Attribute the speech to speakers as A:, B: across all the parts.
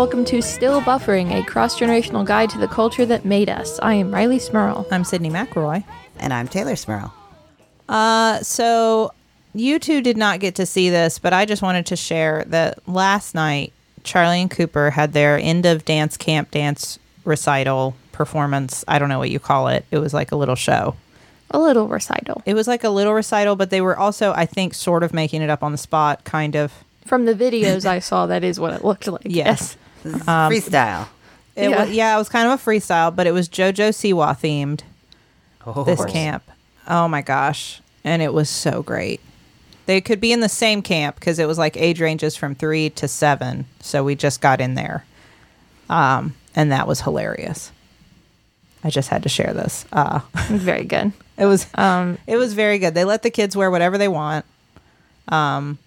A: Hello and welcome to Still Buffering, a cross generational guide to the culture that made us. I am Rileigh Smirl.
B: I'm Sydnee McElroy.
C: And I'm Teylor Smirl.
B: Uh, so you two did not get to see this, but I just wanted to share that last night Charlie and Cooper had their end of dance camp dance recital performance. I don't know what you call it. It was like a little show.
A: A little recital.
B: It was like a little recital, but they were also, I think, sort of making it up on the spot, kind of.
A: From the videos I saw, that is what it looked like.
B: Yes.
C: This is freestyle.
B: It
A: Yeah.
B: Was, yeah, it was kind of a freestyle, but it was JoJo Siwa themed.
C: Oh,
B: this camp. Oh my gosh. And it was so great. They could be in the same camp because it was like age ranges from three to seven. So we just got in there. Um, and that was hilarious. I just had to share this. Uh,
A: Very good.
B: it was
A: Um,
B: it was very good. They let the kids wear whatever they want. Um,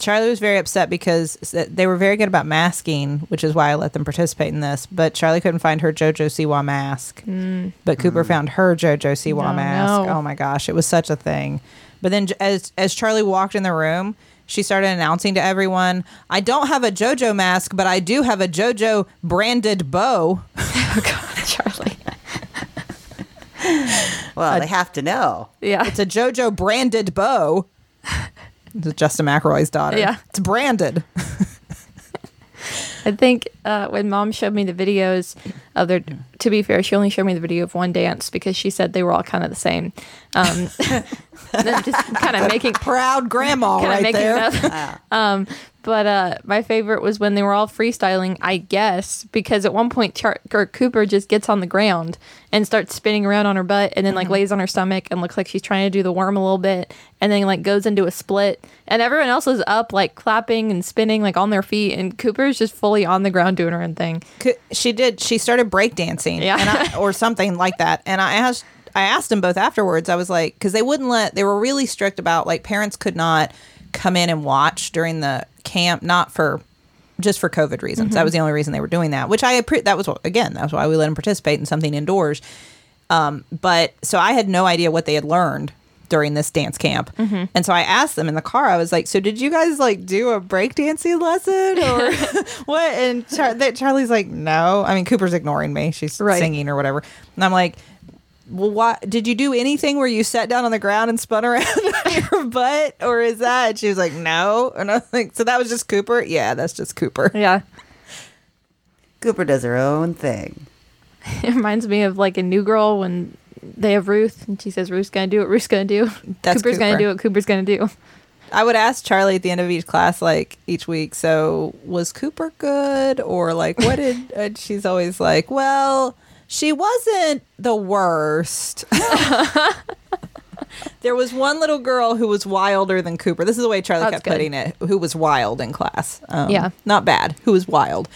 B: Charlie was very upset because they were very good about masking, which is why I let them participate in this. But Charlie couldn't find her JoJo Siwa mask. Mm. But Cooper mm. found her JoJo Siwa
A: Oh,
B: mask.
A: no.
B: Oh my gosh, it was such a thing. But then as as Charlie walked in the room, she started announcing to everyone, "I don't have a JoJo mask, but I do have a JoJo branded bow."
A: Oh God, Charlie.
C: Well, they have to know.
A: Yeah.
B: It's a JoJo branded bow. It's Justin McElroy's daughter.
A: Yeah.
B: It's branded.
A: I think uh, when mom showed me the videos of their, to be fair, she only showed me the video of one dance because she said they were all kind of the same. Um, then just kind of making
B: Proud grandma right there.
A: um, but uh, my favorite was when they were all freestyling. I guess because at one point Char- Cooper just gets on the ground and starts spinning around on her butt, and then like lays on her stomach and looks like she's trying to do the worm a little bit, and then like goes into a split, and everyone else is up like clapping and spinning like on their feet, and Cooper's just fully on the ground doing her own thing.
B: She did. She started breakdancing,
A: Yeah.
B: and I, or something like that. And I asked, I asked them both afterwards. I was like, because they wouldn't let. They were really strict about like parents could not come in and watch during the camp, not for just for COVID reasons. That was the only reason they were doing that. Which I appre- that was again that's why we let them participate in something indoors. Um, but so I had no idea what they had learned during this dance camp. And so I asked them in the car, I was like, so did you guys like do a breakdancing lesson or what? And Char- that Charlie's like, no. I mean, Cooper's ignoring me. She's
A: Right.
B: singing or whatever. And I'm like, well, what did you do anything where you sat down on the ground and spun around on your butt, or is that? And she was like, no. And I was like, so that was just Cooper? Yeah, that's just Cooper.
A: Yeah,
C: Cooper does her own thing.
A: it reminds me of like a New Girl when they have Ruth, and she says Ruth's gonna do what Ruth's gonna do.
B: That's
A: Cooper's gonna do what Cooper's gonna do.
B: I would ask Charlie at the end of each class, like each week, so was Cooper good, or like what did? And uh, she's always like, well, she wasn't the worst. there was one little girl who was wilder than Cooper. This is the way Charlie
A: That's
B: kept
A: good.
B: putting it. Who was wild in class? Um,
A: Yeah.
B: not bad. Who was wild?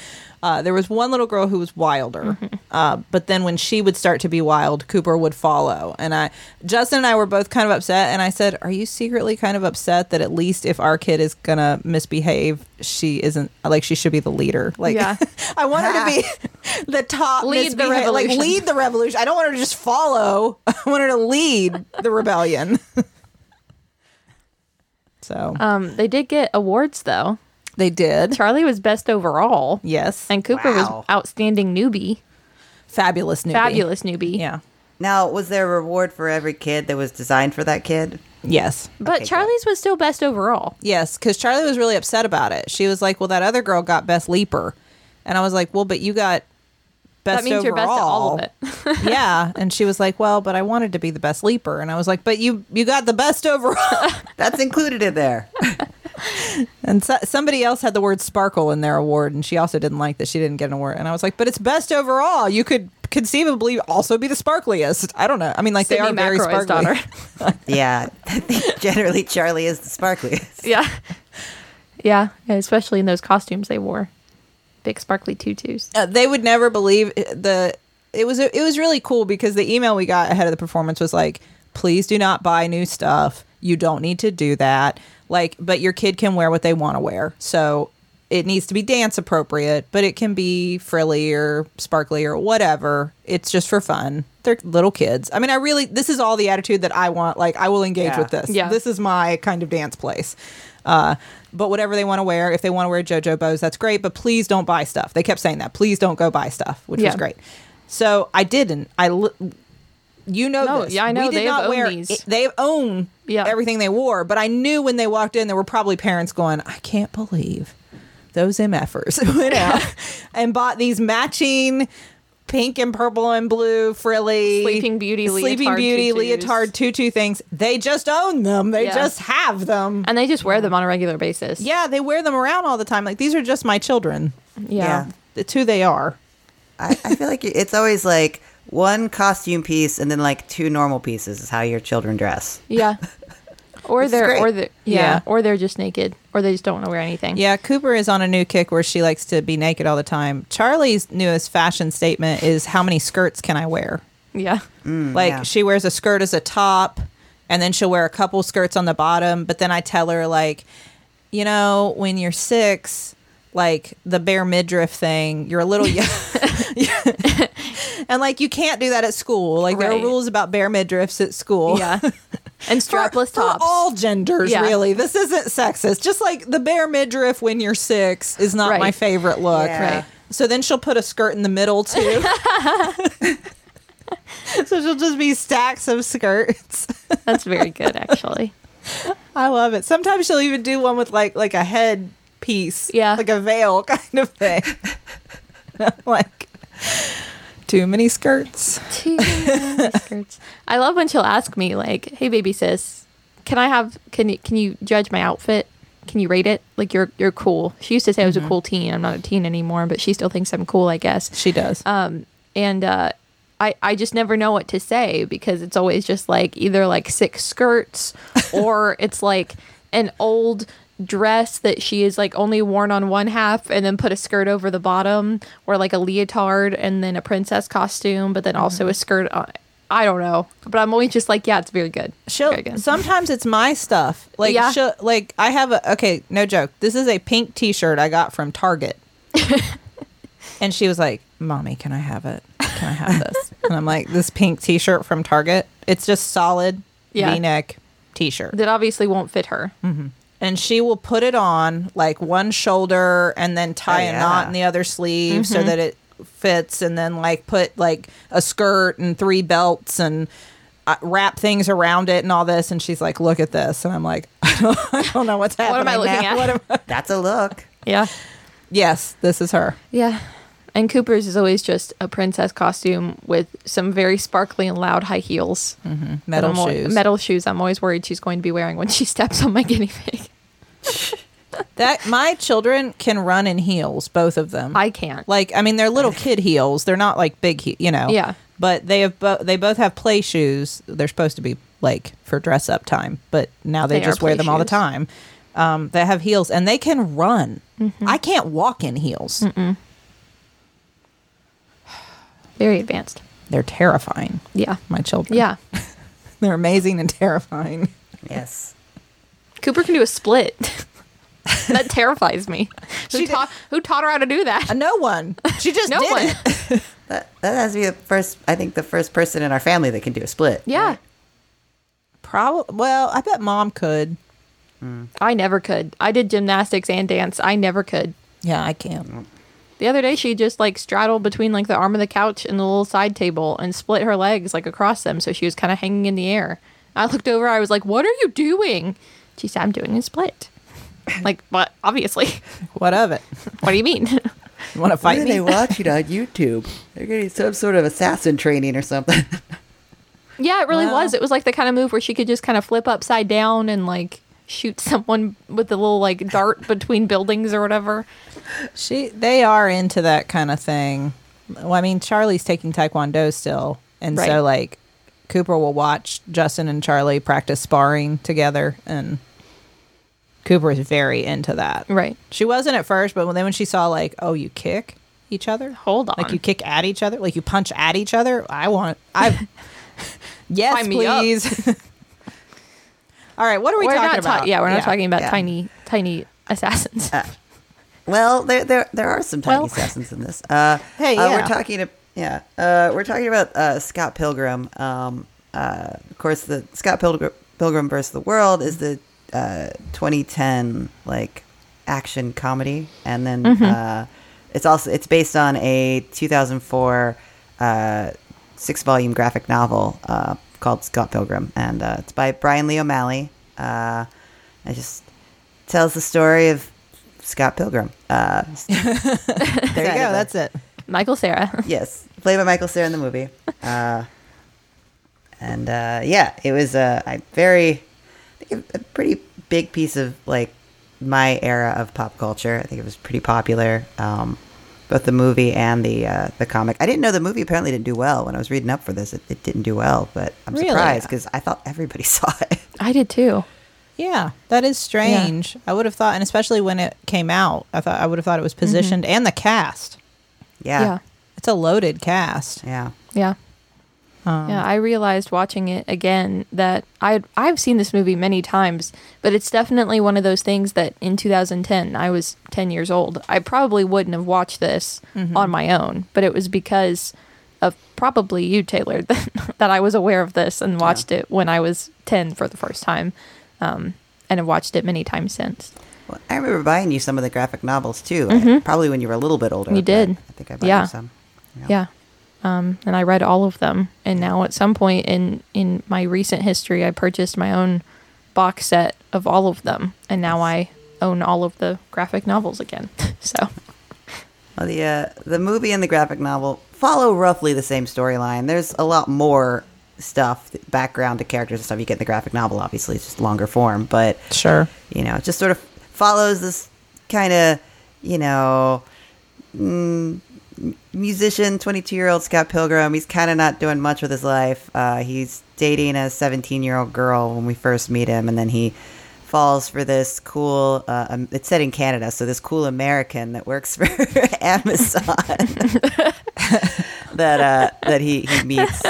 B: Uh, there was one little girl who was wilder,
A: Mm-hmm.
B: uh, but then when she would start to be wild, Cooper would follow. And I, Justin and I were both kind of upset. And I said, "Are you secretly kind of upset that at least if our kid is gonna misbehave, she isn't like she should be the leader? Like,
A: Yeah.
B: I want her to be the top
A: Lead the
B: misbeha- like lead the revolution. I don't want her to just follow. I want her to lead the rebellion." so
A: Um, they did get awards though.
B: They did.
A: Charlie was best overall,
B: Yes,
A: and Cooper
C: Wow.
A: was outstanding newbie,
B: fabulous newbie.
A: fabulous newbie.
B: Yeah.
C: Now, was there a reward for every kid that was designed for that kid?
B: Yes.
A: But
C: Okay,
A: Charlie's was still best overall.
B: Yes, because Charlie was really upset about it. She was like, "Well, that other girl got best leaper," and I was like, "Well, but you got best
A: that means you're best at all of it.
B: yeah, and she was like, "Well, but I wanted to be the best leaper," and I was like, "But you you got the best overall."
C: That's included in there.
B: and so, somebody else had the word sparkle in their award, and she also didn't like that she didn't get an award. And I was like, "But it's best overall. You could conceivably also be the sparkliest." I don't know. I mean, like they
A: Sydnee
B: are very sparkly.
A: daughter.
C: yeah, generally Charlie is the sparkliest.
A: yeah. yeah, yeah, especially in those costumes they wore, big sparkly tutus.
B: uh, they would never believe the it was it was really cool because the email we got ahead of the performance was like please do not buy new stuff you don't need to do that like but your kid can wear what they want to wear so it needs to be dance appropriate, but it can be frilly or sparkly or whatever. It's just for fun. They're little kids. I mean, I really, this is all the attitude that I want. Like, I will engage
C: Yeah.
B: with this.
A: Yeah.
B: This is my kind of dance place. Uh, but whatever they want to wear, if they want to wear JoJo bows, that's great. But please don't buy stuff. They kept saying that. Please don't go buy stuff, which was great. So I didn't. I, li- you know
A: No,
B: this.
A: yeah, I know.
B: We did
A: They have
B: not wear.
A: these.
B: They own
A: Yeah.
B: everything they wore. But I knew when they walked in, there were probably parents going, "I can't believe those MFers went out and bought these matching." Pink and purple and blue frilly
A: Sleeping Beauty
B: Sleeping
A: leotard
B: Beauty
A: tutus.
B: leotard tutu things. They just own them. They
A: Yeah.
B: just have them.
A: And they just wear them on a regular basis.
B: Yeah, they wear them around all the time. Like these are just my children.
A: Yeah.
B: It's who they are.
C: I, I feel like it's always like one costume piece and then like two normal pieces is how your children dress.
A: Yeah. Or they're
C: great.
A: or they yeah,
B: Yeah.
A: or they're just naked or they just don't want to wear anything.
B: Yeah, Cooper is on a new kick where she likes to be naked all the time. Charlie's newest fashion statement is how many skirts can I wear?
A: Yeah.
B: Mm, like
C: yeah.
B: she wears a skirt as a top and then she'll wear a couple skirts on the bottom, but then I tell her like, you know, when you're 6, like the bare midriff thing, you're a little young. and like you can't do that at school. Like there are rules about bare midriffs at school.
A: Yeah. And
B: For-
A: strapless
B: for
A: tops.
B: all genders,
A: Yeah.
B: really. This isn't sexist. Just like the bare midriff when you're six is not
A: Right.
B: my favorite look.
C: Yeah.
A: Right.
B: So then she'll put a skirt in the middle too. so she'll just be stacks of skirts.
A: That's very good actually.
B: I love it. Sometimes she'll even do one with like like a head piece.
A: Yeah.
B: Like a veil kind of thing. like too many skirts.
A: Too many skirts. I love when she'll ask me like, "Hey baby sis, can I have can you can you judge my outfit? Can you rate it? Like you're you're cool." She used to say I was
B: Mm-hmm.
A: a cool teen. I'm not a teen anymore, but she still thinks I'm cool, I guess.
B: She does.
A: um, and uh, I I just never know what to say because it's always just like either like six skirts or it's like an old dress that she is like only worn on one half and then put a skirt over the bottom or like a leotard and then a princess costume but then also mm-hmm. a skirt on I don't know but I'm always just like yeah it's very good
B: She'll
A: very good
B: sometimes it's my stuff. Like
A: Yeah.
B: she'll like I have a okay, no joke. This is a pink t-shirt I got from Target. and she was like, "Mommy, can I have it? Can I have this?" and I'm like, "This pink t-shirt from Target. It's just solid
A: Yeah.
B: V-neck t-shirt."
A: that obviously won't fit her mm-hmm.
B: And she will put it on like one shoulder and then tie
C: Oh,
B: a knot in the other sleeve so
A: Mm-hmm.
B: that it fits and then like put like a skirt and three belts and uh, wrap things around it and all this and she's like look at this and i'm like i don't, I don't know what's happening
A: What am I looking
B: now.
A: at?
B: What am I-
C: That's a look.
A: yeah
B: yes this is her
A: Yeah. And Cooper's is always just a princess costume with some very sparkly and loud high heels. that
B: metal
A: I'm al-
B: shoes
A: metal shoes. I'm always worried she's going to be wearing when she steps on my guinea pig.
B: That my children can run in heels both of them
A: I can't.
B: like i mean they're little kid heels they're not like big he- you know
A: Yeah.
B: but they have both. they both have play shoes they're supposed to be like for dress up time but now they,
A: They are
B: just wear
A: play
B: them all the
A: shoes.
B: time um, they have heels and they can run
A: Mm-hmm.
B: i can't walk in heels
A: Very advanced.
B: they're terrifying
A: Yeah.
B: my children
A: Yeah.
B: they're amazing and terrifying
C: Yes.
A: Cooper can do a split. that terrifies me. Who,
B: She did-
A: taught, who taught her how to do that?
B: Uh, no one she just
A: No
B: did
A: one.
C: That, that has to be the first, I think, the first person in our family that can do a split.
A: Yeah.
B: probably well i bet mom could
A: I never could. I did gymnastics and dance. I never could.
B: yeah i can't
A: The other day, she just like straddled between like the arm of the couch and the little side table and split her legs like across them. So she was kind of hanging in the air. I looked over. I was like, "What are you doing?" She said, "I'm doing a split." like, what? Obviously.
B: what of it
A: what do you mean?
B: you want to
C: Why
B: fight
C: are
B: me
C: they watching on YouTube? They're getting some sort of assassin training or something.
A: yeah, it really
B: Well-
A: was. It was like the kind of move where she could just kind of flip upside down and like shoot someone with a little like dart between buildings or whatever.
B: She they are into that kind of thing. Well, I mean, Charlie's taking Taekwondo still, and
A: Right.
B: so like Cooper will watch Justin and Charlie practice sparring together, and Cooper is very into that.
A: Right.
B: She wasn't at first, but then when she saw like, oh, you kick each other,
A: Hold on.
B: like you kick at each other, like you punch at each other. I want, I, yes,
A: Sign me up.
B: please. All right, what are we
A: we're
B: talking
A: not
B: about?
A: ta- yeah, we're not talking about
C: yeah.
A: tiny, tiny assassins.
C: Well, there there there are some tiny
A: Well.
C: assassins in this. Uh,
B: Hey,
C: uh,
B: yeah.
C: we're talking to yeah, uh, we're talking about uh, Scott Pilgrim. Um, uh, of course, the Scott Pilgrim, Pilgrim versus the World is the uh, 2010 like action comedy, and then uh, it's also it's based on a 2004 uh, six volume graphic novel uh, called Scott Pilgrim, and uh, it's by Brian Lee O'Malley. Uh, it just tells the story of Scott Pilgrim. Uh,
B: There you go. That's it.
A: Michael Cera.
C: yes, played by Michael Cera in the movie. Uh, and uh, yeah, it was a, a very, I think a, a pretty big piece of like my era of pop culture. I think it was pretty popular, um, both the movie and the uh, the comic. I didn't know the movie apparently didn't do well when I was reading up for this. It, it didn't do well, but I'm
B: Really?
C: surprised because I thought everybody saw it.
A: I did too.
B: Yeah, that is strange. I would have thought, and especially when it came out, I thought I would have thought it was positioned and the cast.
C: Yeah,
A: Yeah.
B: It's a loaded cast.
C: yeah.
A: Yeah.
B: Um,
A: Yeah, I realized watching it again that I I've seen this movie many times, but it's definitely one of those things that in 2010 I was 10 years old. I probably wouldn't have watched this on my own, but it was because of probably you Teylor that, that I was aware of this and watched it when I was 10 for the first time. Um, and have watched it many times since.
C: Well, I remember buying you some of the graphic novels too. I- probably when you were a little bit older.
A: Mm-hmm. You did.
C: I think I bought
A: Yeah.
C: you some.
A: Yeah. Um, and I read all of them. And now at some point in, in my recent history, I purchased my own box set of all of them. And now I own all of the graphic novels again. so,
C: Well, the uh, the movie and the graphic novel follow roughly the same storyline. There's a lot more stuff, background to characters and stuff you get in the graphic novel. Obviously, it's just longer form, but
B: Sure.
C: you know, just sort of follows this kind of, you know, mm, musician, 22 year old Scott Pilgrim. He's kind of not doing much with his life. Uh, he's dating a 17 year old girl when we first meet him, and then he falls for this cool. Uh, um, it's set in Canada, so this cool American that works for Amazon that uh, that he, he meets,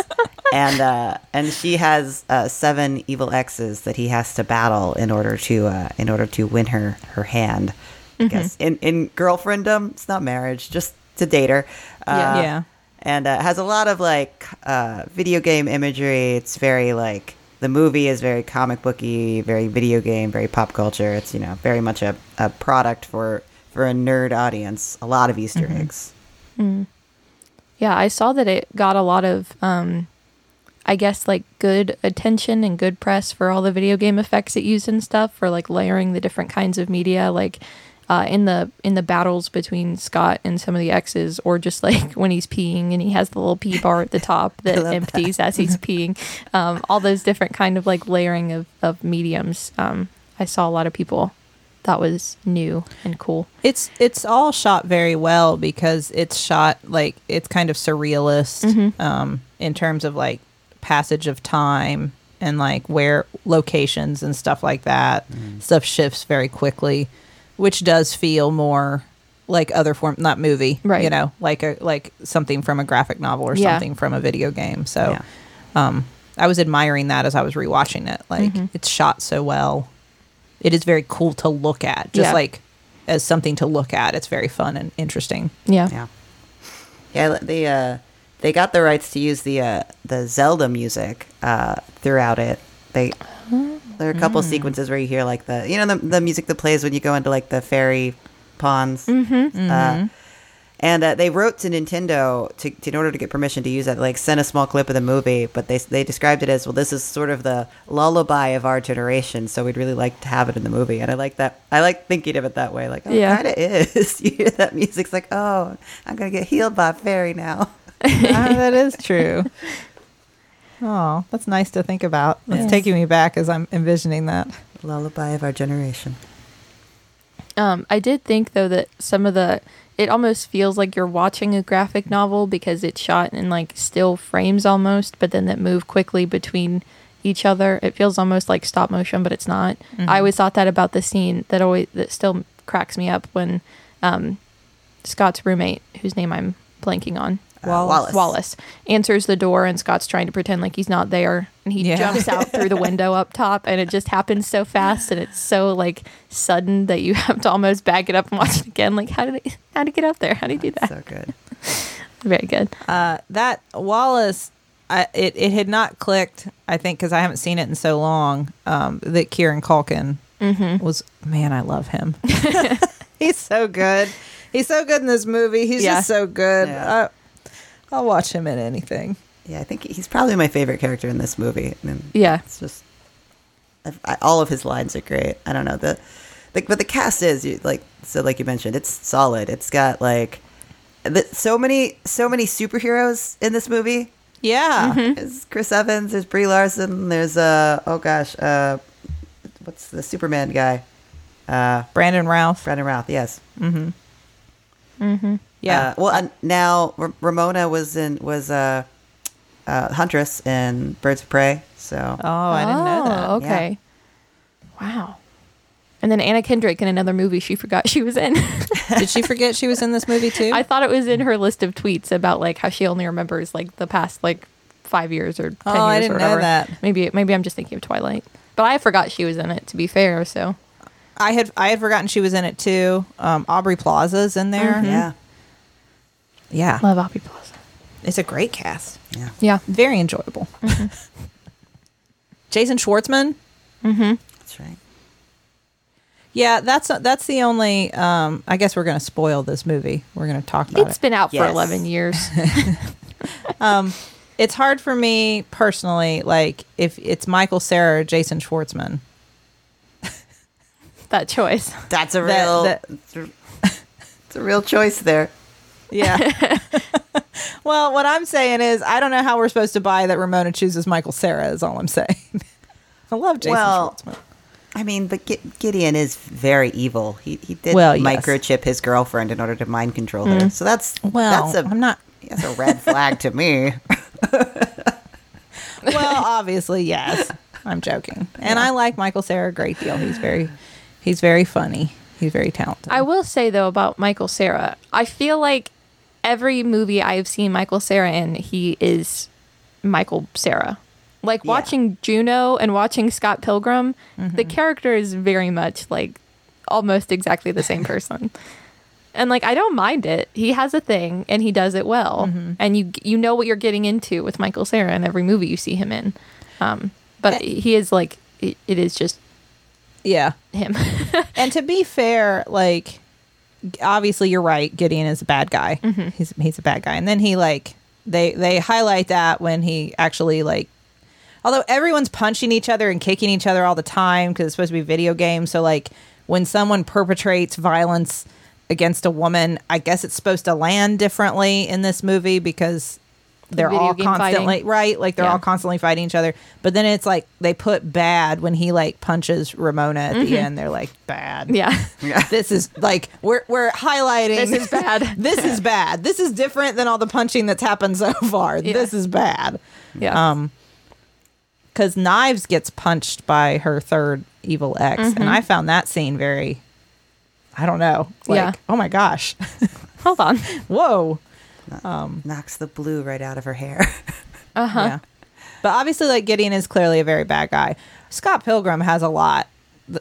C: and uh, and she has uh, seven evil exes that he has to battle in order to uh, in order to win her her hand. I guess in in girlfriendom, it's not marriage, just to date her.
A: Yeah.
C: Uh,
B: Yeah.
C: and uh, has a lot of like uh, video game imagery. It's very like the movie is very comic booky, very video game, very pop culture. It's you know very much a, a product for for a nerd audience. A lot of Easter eggs.
A: yeah, I saw that it got a lot of, um, I guess, like good attention and good press for all the video game effects it used and stuff for like layering the different kinds of media. Like, uh, in the in the battles between Scott and some of the exes, or just like when he's peeing and he has the little pee bar at the top that
C: love that.
A: empties as he's peeing, um, all those different kind of like layering of of mediums. Um, I saw a lot of people that was new and cool.
B: It's it's all shot very well because it's shot like it's kind of surrealist um, in terms of like passage of time and like where locations and stuff like that. Stuff shifts very quickly, which does feel more like other form not movie,
A: Right.
B: You know, like a like something from a graphic novel or
A: Yeah.
B: something from a video game. So
C: Yeah.
B: um, I was admiring that as I was rewatching it. Like it's shot so well. It is very cool to look at. Just
A: Yeah.
B: like as something to look at. It's very fun and interesting.
A: Yeah.
C: Yeah, yeah. They uh, they got the rights to use the uh, the Zelda music uh, throughout it. They there are a couple sequences where you hear like the you know the the music that plays when you go into like the fairy ponds. Mm-hmm. Uh, and uh, they wrote to Nintendo to, to in order to get permission to use that, like send a small clip of the movie. But they they described it as well. This is sort of the lullaby of our generation, so we'd really like to have it in the movie. And I like that. I like thinking of it that way. Like, oh,
A: Yeah.
C: kind of is. you hear that music's like, oh, I'm gonna get healed by a fairy now.
B: That is true. Oh, that's nice to think about. It's
A: Yes.
B: taking me back as I'm envisioning that.
C: lullaby of our generation.
A: Um, I did think though that some of the it almost feels like you're watching a graphic novel because it's shot in like still frames almost, but then that move quickly between each other. It feels almost like stop motion, but it's not. I always thought that about the scene that always that still cracks me up when um, Scott's roommate, whose name I'm blanking on,
B: Wallace.
C: Wallace.
A: Wallace answers the door and Scott's trying to pretend like he's not there and he
B: Yeah.
A: jumps out through the window up top and it just happens so fast and it's so like sudden that you have to almost back it up and watch it again like how did he how did he get up there how did he do that
C: So good.
A: very good
B: Uh, that Wallace, I, it it had not clicked. I think because I haven't seen it in so long. Um, that Kieran Culkin
A: Mm-hmm.
B: was man, I love him. He's so good. He's so good in this movie. He's
A: Yeah.
B: just so good.
C: Yeah.
B: Uh, I'll watch him in anything.
C: Yeah, I think he's probably my favorite character in this movie. And
A: yeah
C: it's just I, I, all of his lines are great. I don't know the, the but the cast is like so like you mentioned, it's solid. It's got like the, so many so many superheroes in this movie.
B: Yeah.
C: There's Chris Evans, there's Brie Larson, there's uh oh gosh, uh what's the Superman guy? Uh
B: Brandon Routh.
C: Brandon Routh, yes.
B: Yeah.
C: Uh, well, uh, now R- Ramona was in was uh, uh Huntress in Birds of Prey, so
B: oh, I didn't know that.
A: Oh, okay wow and then Anna Kendrick in another movie she forgot she was in
B: Did she forget she was in this movie too?
A: I thought it was in her list of tweets about like how she only remembers like the past like five years or ten
B: Oh,
A: years
B: I
A: or
B: didn't know
A: whatever.
B: that.
A: Maybe maybe I'm just thinking of Twilight, but I forgot she was in it. To be fair, so
B: I had I had forgotten she was in it too. Um, Aubrey Plaza's in there.
C: yeah,
B: Yeah.
A: love Aubrey Plaza.
B: It's a great cast.
C: yeah,
A: Yeah,
B: Very enjoyable. Mm-hmm. Jason Schwartzman. Mm-hmm.
C: that's right.
B: Yeah, that's uh, that's the only. Um, I guess we're going to spoil this movie. We're going to talk about
A: it's
B: it.
A: It's been out for eleven years.
B: Um, it's hard for me personally. Like if it's Michael Cera or Jason Schwartzman.
A: that choice.
C: That's a real,
B: that-
C: it's, a, it's a real choice there.
B: Yeah. well, what I'm saying is, I don't know how we're supposed to buy that Ramona chooses Michael Cera. Is all I'm saying. I love Jason
C: Well,
B: Schwartzman.
C: I mean, but Gi- Gideon is very evil. He he did
B: Well, yes.
C: microchip his girlfriend in order to mind control her. Hmm. So that's
B: Well,
C: that's a
B: I'm not.
C: that's a red flag to me.
B: Well, obviously, yes. I'm joking, and I like Michael Cera a great deal. He's very, he's very funny. He's very talented.
A: I will say though about Michael Cera, I feel like every movie I've seen Michael Cera in, he is Michael Cera. Like
C: Yeah.
A: watching Juno and watching Scott Pilgrim,
B: Mm-hmm.
A: the character is very much like almost exactly the same person. and like I don't mind it. He has a thing and he does it well.
B: Mm-hmm.
A: And you you know what you're getting into with Michael Cera in every movie you see him in. Um, but he is like it, it is just
B: yeah.
A: him.
B: And to be fair, like obviously you're right. Gideon is a bad guy. Mm-hmm. He's he's a bad guy. And then he like they they highlight that when he actually like although everyone's punching each other and kicking each other all the time because it's supposed to be video games. So like when someone perpetrates violence against a woman, I guess it's supposed to land differently in this movie because they're
A: Video
B: all constantly
A: fighting.
B: right like they're
A: Yeah.
B: all constantly fighting each other but then it's like they put bad when he like punches ramona at the end they're like bad
A: yeah.
B: this is like we're we're highlighting
A: This is bad.
B: this is bad this is different than all the punching that's happened so far
A: Yeah.
B: this is bad
A: Yeah.
B: um because knives gets punched by her third evil ex
A: Mm-hmm.
B: and i found that scene very i don't know like
A: Yeah.
B: oh my gosh
A: Hold on.
B: whoa
C: Knocks the blue right out of her hair.
A: Uh-huh.
B: yeah but obviously like gideon is clearly a very bad guy scott pilgrim has a lot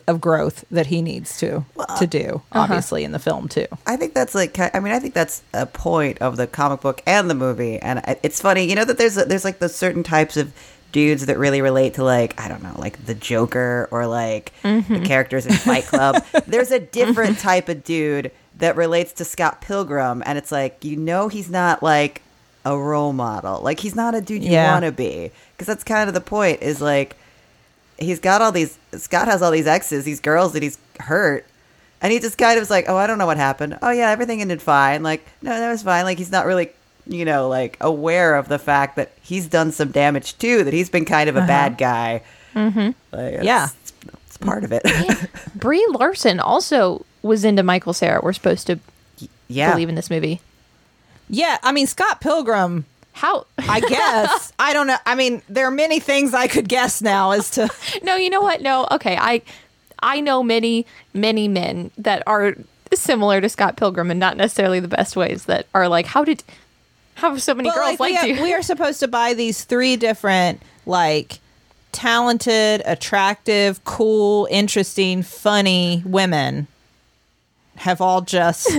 B: of growth that he needs to to do
A: Uh-huh.
B: obviously in the film too
C: I think that's like I mean I think that's a point of the comic book and the movie and it's funny you know that there's a, there's like the certain types of dudes that really relate to like I don't know like the Joker or like the characters in Fight Club there's a different type of dude that relates to Scott Pilgrim and it's like you know he's not like a role model like he's not a dude you
B: Yeah.
C: want to be because that's kind of the point is like he's got all these Scott has all these exes, these girls that he's hurt. And he just kind of was like, Oh, I don't know what happened. Oh yeah, everything ended fine. Like, no, that was fine. Like he's not really you know, like aware of the fact that he's done some damage too, that he's been kind of a bad guy. Mm-hmm. Like,
B: Yeah.
C: It's, it's part of it.
A: Brie Larson also was into Michael Cera. We're supposed to
C: yeah.
A: believe in this movie.
B: yeah i mean scott pilgrim
A: How?
B: I guess. I don't know. I mean, there are many things I could guess now as to.
A: no, you know what? No. Okay, I I know many many men that are similar to Scott Pilgrim and not necessarily the best ways that are like how did How have so many
B: But,
A: girls
B: we,
A: like
B: have-
A: you?
B: we are supposed to buy these three different like talented, attractive, cool, interesting, funny women have all just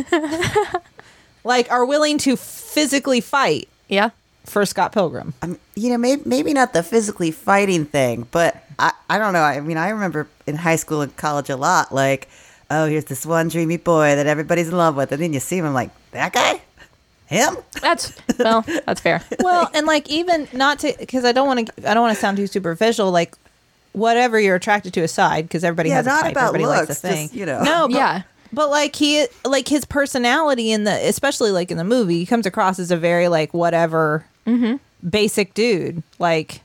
B: like are willing to physically fight
A: yeah.
B: for Scott Pilgrim.
C: Um, you know, maybe, maybe not the physically fighting thing, but I, I don't know. I mean, I remember in high school and college a lot, like, oh, here's this one dreamy boy that everybody's in love with. And then you see him, I'm like, that guy? Him?
A: That's well, that's fair.
B: Well, and like even not to because I don't want to I don't want to sound too superficial. Like whatever you're attracted to aside, because everybody
C: Yeah,
B: has a
C: not
B: type,
C: about
B: everybody likes a
C: looks,
B: thing.
C: just, you know.
B: No, but,
A: Yeah.
B: But like he like his personality in the especially like in the movie, he comes across as a very like whatever basic dude. Like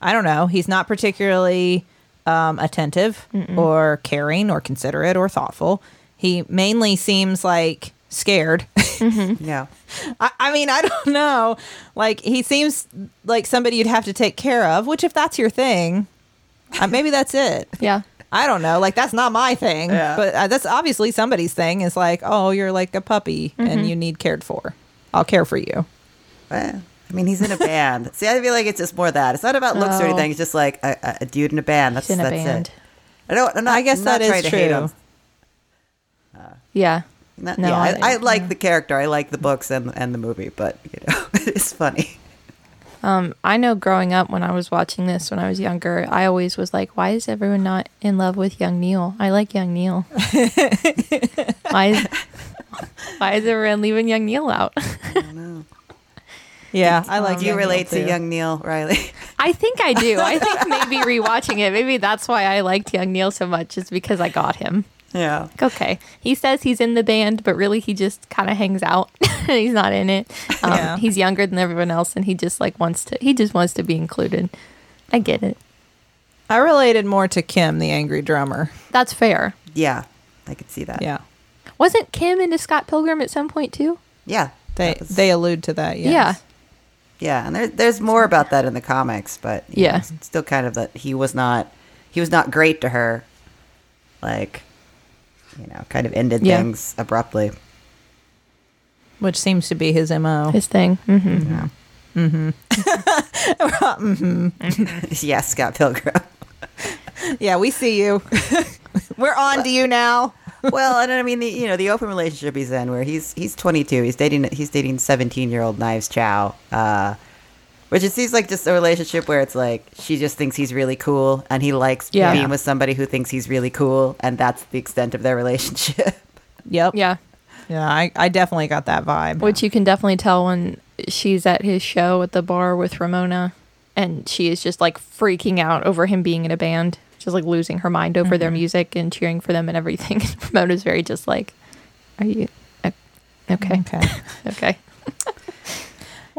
B: I don't know, he's not particularly um, attentive or caring or considerate or thoughtful. He mainly seems like scared.
C: Yeah.
B: I, I mean, I don't know. Like he seems like somebody you'd have to take care of. Which, if that's your thing, uh, maybe that's it.
A: Yeah.
B: I don't know. Like that's not my thing,
C: Yeah.
B: but uh, that's obviously somebody's thing. Is like, oh, you're like a puppy and you need cared for. I'll care for you.
C: Well, I mean, he's in a band. See, I feel like it's just more that. It's not about looks or
A: Oh.
C: anything. It's just like a, a- a dude in a band. That's,
A: in a
C: that's
A: band.
C: it. I don't. I'm not,
B: I guess
C: I'm not
B: that is
C: trying to hate
B: true.
C: him.
A: Yeah.
C: Not,
A: No,
C: yeah,
A: I-
C: I, I like the character. I like the books and and the movie, but you know, it's funny.
A: Um, I know growing up when I was watching this when I was younger, I always was like, why is everyone not in love with young Neil? I like young Neil. why is why is everyone leaving young Neil out?
B: Yeah, I like.
C: Do you
B: young
C: relate
B: Neil,
C: to
B: too.
C: young Neil Rileigh?
A: I think I do. I think maybe rewatching it, maybe that's why I liked young Neil so much, is because I got him.
C: Yeah.
A: Okay, he says he's in the band, but really he just kind of hangs out. he's not in it. Um,
B: Yeah.
A: He's younger than everyone else, and he just like wants to. He just wants to be included. I get it.
B: I related more to Kim, the angry drummer.
A: That's fair.
C: Yeah, I could see that.
B: Yeah,
A: Wasn't Kim into Scott Pilgrim at some point too?
C: yeah.
B: they
C: was-
B: they allude to that. Yes.
A: Yeah.
C: yeah, and there, there's more about that in the comics, but
A: Yeah.
C: know, still kind of that he was not he was not great to her, like you know, kind of ended
A: Yeah.
C: things abruptly.
B: which seems to be his mo.
A: His thing. Mm-hmm.
C: Yeah. Mm-hmm. yes, Scott Pilgrim.
B: yeah, we see you. We're on to you now.
C: well, and I mean, the, you know, the open relationship he's in, where he's he's 22, he's dating he's dating 17 year old Knives Chow, uh, which it seems like just a relationship where it's like she just thinks he's really cool, and he likes
A: Yeah.
C: being with somebody who thinks he's really cool, and that's the extent of their relationship.
B: Yep.
A: Yeah.
B: Yeah, I, I definitely got that vibe.
A: Which you can definitely tell when she's at his show at the bar with Ramona, and she is just like freaking out over him being in a band, just like losing her mind over their mm-hmm. music and cheering for them and everything. And Ramona's very just like, "Are you uh, okay?
B: okay.
A: Okay."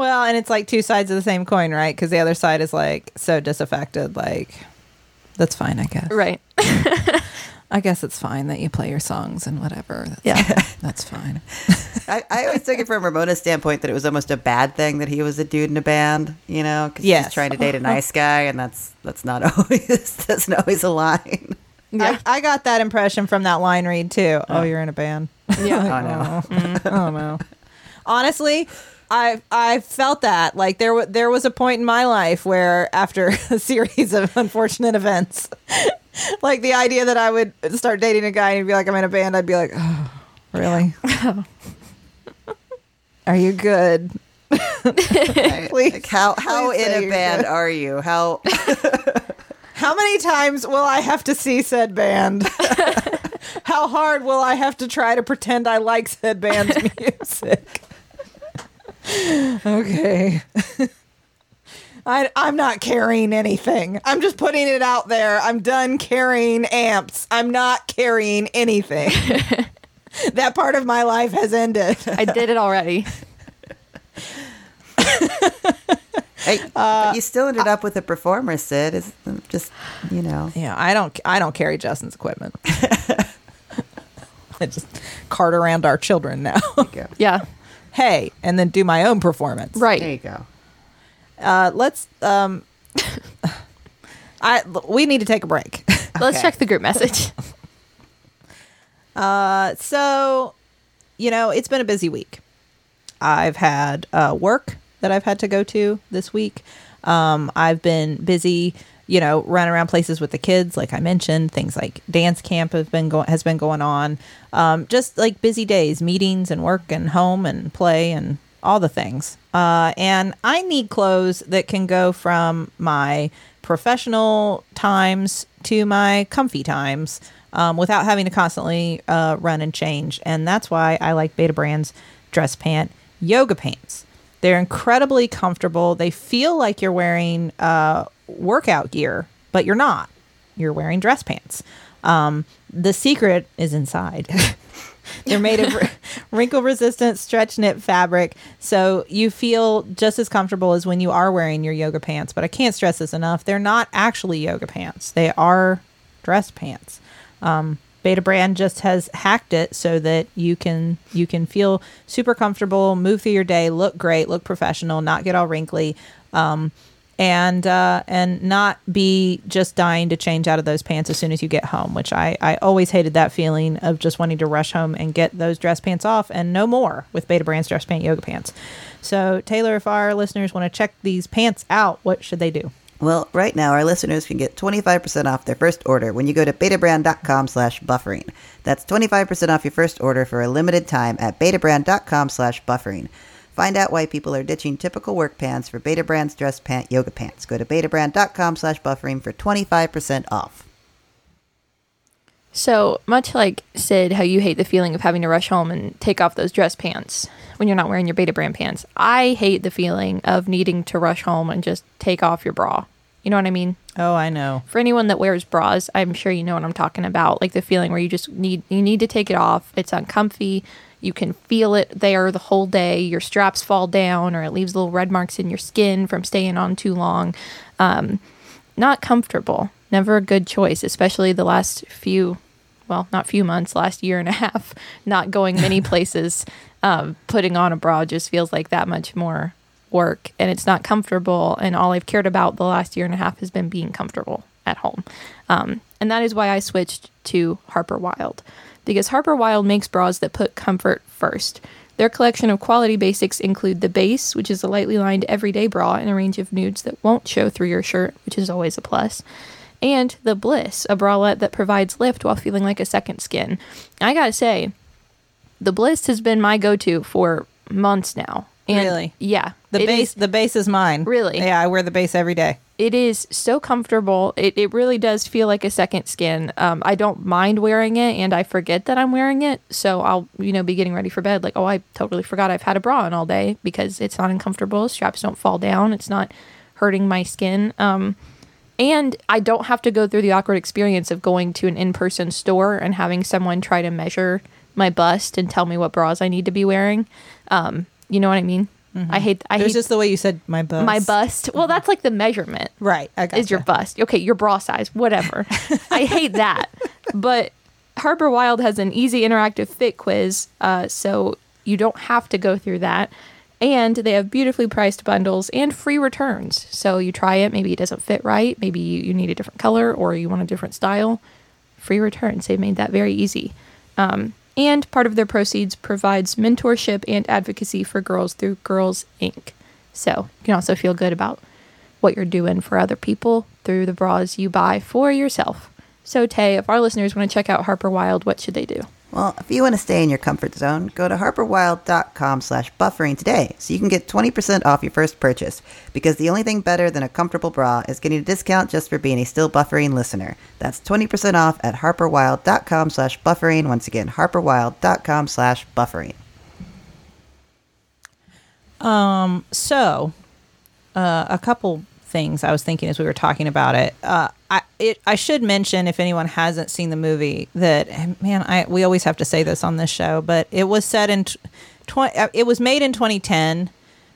B: Well, and it's like two sides of the same coin, right? Because the other side is like so disaffected. Like, that's fine, I guess.
A: Right.
B: I guess it's fine that you play your songs and whatever. That's,
A: Yeah.
B: that's fine.
C: I, I always took it from Ramona's standpoint that it was almost a bad thing that he was a dude in a band, you know, because
B: Yes.
C: he's trying to date a nice guy, and that's that's not always that's not always a line.
A: Yeah.
B: I, I got that impression from that line read too. Oh, oh. you're in a band.
A: Yeah.
C: Oh no. Mm.
B: oh no. Honestly, I I felt that like there wa there was a point in my life where after a series of unfortunate events, like the idea that I would start dating a guy and he'd be like I'm in a band, I'd be like, oh, really? Are you good? Please,
C: Like how how in a band
B: good.
C: are you? How
B: How many times will I have to see said band? How hard will I have to try to pretend I like said band's music? Okay. I, I'm not carrying anything. I'm just putting it out there. I'm done carrying amps. I'm not carrying anything. that part of my life has ended.
A: I did it already.
C: Hey,
B: Uh,
C: you still ended up with a performer, Sid. Is just you know.
B: Yeah, I don't. I don't carry Justin's equipment. I just cart around our children now.
A: Yeah.
B: Hey, and then do my own performance.
A: Right.
C: There you go.
B: Uh, let's. Um, I we need to take a break.
A: Let's
C: Okay.
A: check the group message.
B: Uh, so, you know, it's been a busy week, I've had uh, work that I've had to go to this week. Um, I've been busy, you know, running around places with the kids, like I mentioned. Things like dance camp have been going has been going on. Um, just like busy days, meetings and work and home and play and all the things. Uh, and I need clothes that can go from my professional times to my comfy times um, without having to constantly uh, run and change. And that's why I like Betabrand's dress pant yoga pants. They're incredibly comfortable. They feel like you're wearing uh, workout gear, but you're not. You're wearing dress pants. Um, the secret is inside. They're made of wrinkle resistant stretch knit fabric. So you feel just as comfortable as when you are wearing your yoga pants. But I can't stress this enough. They're not actually yoga pants, they are dress pants. Um, Betabrand just has hacked it so that you can you can feel super comfortable, move through your day, look great, look professional, not get all wrinkly. Um, and uh, and not be just dying to change out of those pants as soon as you get home, which I, I always hated that feeling of just wanting to rush home and get those dress pants off and no more with Betabrand's dress pant yoga pants. So Teylor, if our listeners want to check these pants out, what should they do?
C: Well, right now our listeners can get 25% off their first order when you go to betabrand.com slash buffering. That's 25% off your first order for a limited time at betabrand.com slash buffering. Find out why people are ditching typical work pants for Betabrand's dress pant yoga pants. Go to betabrand.com slash buffering for 25% off.
A: So, much like Sid, how you hate the feeling of having to rush home and take off those dress pants when you're not wearing your Betabrand pants, I hate the feeling of needing to rush home and just take off your bra. You know what I mean?
B: Oh, I know.
A: For anyone that wears bras, I'm sure you know what I'm talking about. Like the feeling where you just need you need to take it off. It's uncomfy. You can feel it there the whole day. Your straps fall down, or it leaves little red marks in your skin from staying on too long. Um, not comfortable. Never a good choice, especially the last few, well, not few months, last year and a half, not going many places. Um, putting on a bra just feels like that much more work and it's not comfortable. And all I've cared about the last year and a half has been being comfortable at home. Um, and that is why I switched to Harper Wilde because Harper Wilde makes bras that put comfort first. Their collection of quality basics include the base, which is a lightly lined everyday bra in a range of nudes that won't show through your shirt, which is always a plus, and the Bliss, a bralette that provides lift while feeling like a second skin. I gotta say, the Bliss has been my go to for months now. And
B: Really?
A: Yeah.
B: The base
A: is-
B: the base is mine.
A: Really?
B: Yeah, I wear the base every day.
A: it is so comfortable. It, it really does feel like a second skin. Um, I don't mind wearing it and I forget that I'm wearing it. So I'll, you know, be getting ready for bed. Like, oh, I totally forgot I've had a bra on all day because it's not uncomfortable. Straps don't fall down. It's not hurting my skin. Um, and I don't have to go through the awkward experience of going to an in person store and having someone try to measure my bust and tell me what bras I need to be wearing. Um, you know what I mean? I hate, I
B: It was
A: hate
B: just the way you said my bust.
A: my bust. Well, that's like the measurement
B: Right. I got
A: is your bust. Okay, your bra size, whatever. I hate that. But Harper Wilde has an easy interactive fit quiz, uh, so you don't have to go through that. And they have beautifully priced bundles and free returns. So you try it, maybe it doesn't fit right, maybe you, you need a different color or you want a different style. Free returns. They've made that very easy. Um, and part of their proceeds provides mentorship and advocacy for girls through Girls Inc. So you can also feel good about what you're doing for other people through the bras you buy for yourself. So, Tay, if our listeners want to check out Harper Wilde, what should they do?
C: Well, if you want to stay in your comfort zone, go to harperwilde.com slash buffering today so you can get 20% off your first purchase. Because the only thing better than a comfortable bra is getting a discount just for being a still buffering listener. That's 20% off at harperwilde.com slash buffering. Once again, harperwilde.com slash buffering.
B: Um, so, uh, a couple things I was thinking as we were talking about it. Uh, I it I should mention if anyone hasn't seen the movie that man I we always have to say this on this show, but it was set in tw- twenty. uh, It was made in 2010,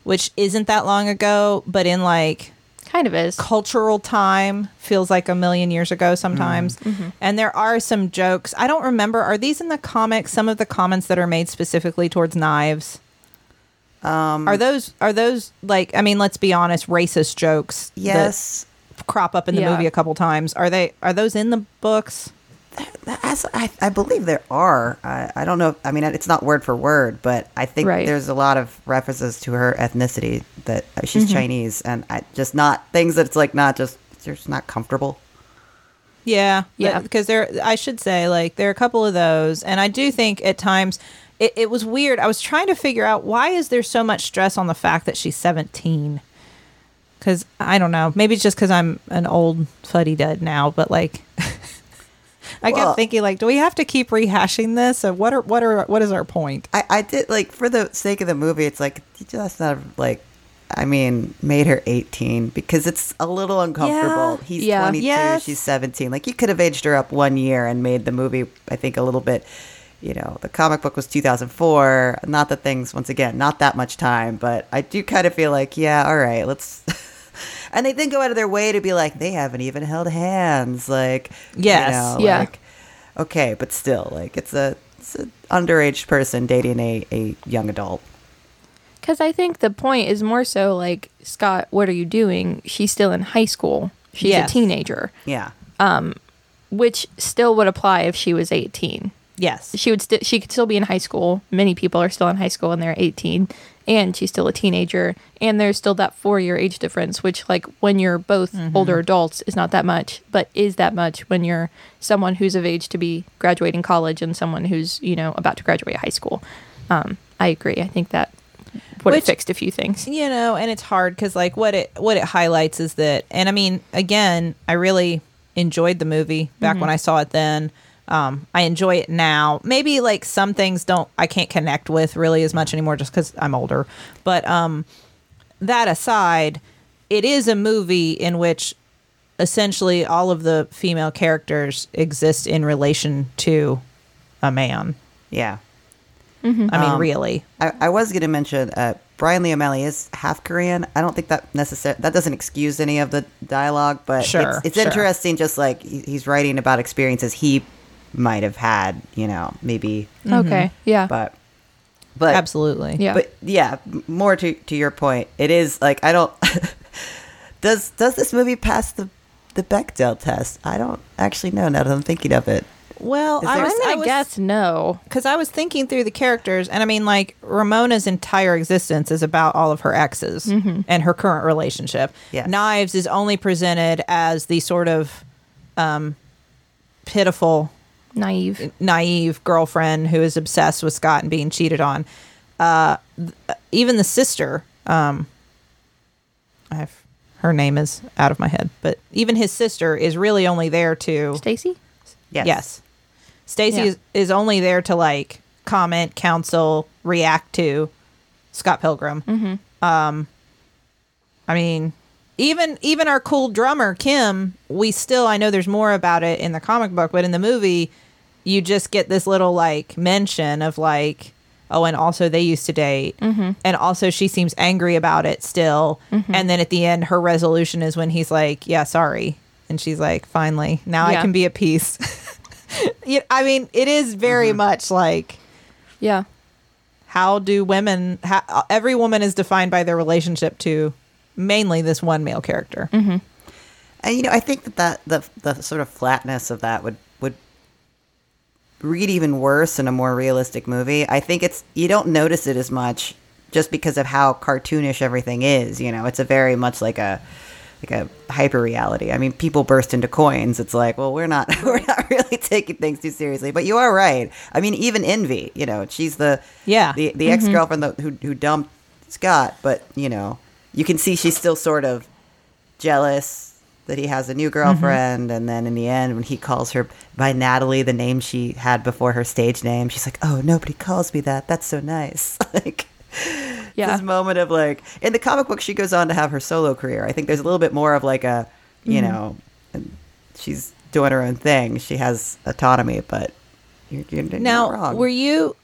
B: which isn't that long ago, but in like
A: Kind of is.
B: cultural time feels like a million years ago sometimes. And there are some jokes. I don't remember. Are these in the comics? Some of the comments that are made specifically towards knives.
C: Um,
B: Are those are those like I mean, let's be honest, racist jokes
C: yes,
B: that crop up in the
A: Yeah.
B: movie a couple times. Are they are those in the books?
C: as I, I believe there are. I, I don't know. I mean, it's not word for word, but I think
A: Right.
C: there's a lot of references to her ethnicity that uh, she's Chinese, and I, just not things that it's like not just they're just not comfortable.
B: Yeah,
A: Yeah.
B: Because there, I should say, like there are a couple of those, and I do think at times it, it was weird. I was trying to figure out why is there so much stress on the fact that she's seventeen. Because I don't know, maybe it's just because I'm an old fuddy dud now, but like. I
C: Well-
B: kept thinking, like, do we have to keep rehashing this? Or what are what are what is our point?
C: I, I did like for the sake of the movie, it's like that's not like. I mean, made her 18 because it's a little uncomfortable.
B: Yeah.
C: He's
A: Yeah.
C: 22,
B: Yes.
C: she's 17. Like you could have aged her up one year and made the movie, I think, a little bit. You know, the comic book was 2004. Not that things, once again, not that much time, but I do kind of feel like, yeah, all right, let's. and they didn't go out of their way to be like they haven't even held hands, like
B: Yes.
C: you know,
A: Yeah.
C: like, okay, but still, like it's a it's an underage person dating a, a young adult.
A: Because I think the point is more so like, Scott, what are you doing? She's still in high school. She's
B: Yes.
A: a teenager,
C: Yeah.
A: Um, which still would apply if she was 18.
B: Yes,
A: She would she could still be in high school. Many people are still in high school and they're 18 and she's still a teenager and there's still that 4-year age difference which like when you're both older adults is not that much, but is that much when you're someone who's of age to be graduating college and someone who's, you know, about to graduate high school. Um, I agree. I think that would have
B: Which-
A: fixed a few things.
B: you know and it's hard because like what it what it highlights is that and i mean again i really enjoyed the movie back when i saw it then. Um i enjoy it now. Maybe like some things don't i can't connect with really as much anymore just because i'm older. But um that aside it is a movie in which essentially all of the female characters exist in relation to a man.
C: Yeah.
B: I mean
C: Um,
B: really
C: I, I was going to mention uh, Brian Lee O'Malley is half Korean. I don't think that necessarily that doesn't excuse any of the dialogue, but
B: Sure,
C: it's, it's
B: sure.
C: interesting. Just like he's writing about experiences he might have had, you know, maybe,
A: Okay. Yeah.
C: but but
B: absolutely
A: yeah.
C: But yeah, more to to your point, it is like I don't. does does this movie pass the the Bechdel test? I don't actually know. Now that I'm thinking of it,
B: well i was,
A: I'm
B: I was
A: guess no.
B: because I was thinking through the characters, and I mean, like Ramona's entire existence is about all of her exes and her current relationship.
C: Yes.
B: Knives is only presented as the sort of um, pitiful,
A: Naive.
B: naive girlfriend who is obsessed with Scott and being cheated on. Uh, th- even the sister, um, I've, her name is out of my head, but even his sister is really only there to
A: Stacy?
C: yes,
B: Yes. Stacy
A: Yeah.
B: is, is only there to like comment, counsel, react to Scott Pilgrim. Mm-hmm. Um, I mean, even even our cool drummer Kim, we still I know there's more about it in the comic book, but in the movie, you just get this little like mention of like, oh, and also they used to date, mm-hmm. and also she seems angry about it still, and then at the end, her resolution is when he's like, yeah, sorry, and she's like, finally, now I can be at peace. Yeah, I mean, it is very mm-hmm. much like
A: Yeah.
B: how do women? How, every woman is defined by their relationship to mainly this one male character. Mm-hmm.
C: and you know I think that, that the the sort of flatness of that would would read even worse in a more realistic movie. I think it's you don't notice it as much just because of how cartoonish everything is. You know, it's a very much like a like a hyper reality. I mean, people burst into coins. It's like, well, we're not we're not really taking things too seriously. But you are right. I mean, even Envy, you know, she's the
B: Yeah.
C: the the mm-hmm. ex girlfriend who who dumped Scott, but you know, you can see she's still sort of jealous that he has a new mm-hmm. girlfriend and then in the end when he calls her by Natalie the name she had before her stage name she's like oh nobody calls me that that's so nice like
A: Yeah.
C: this moment of like in the comic book she goes on to have her solo career I think there's a little bit more of like a you mm-hmm. know she's doing her own thing she has autonomy but you're, you're,
B: Now,
C: wrong
B: were you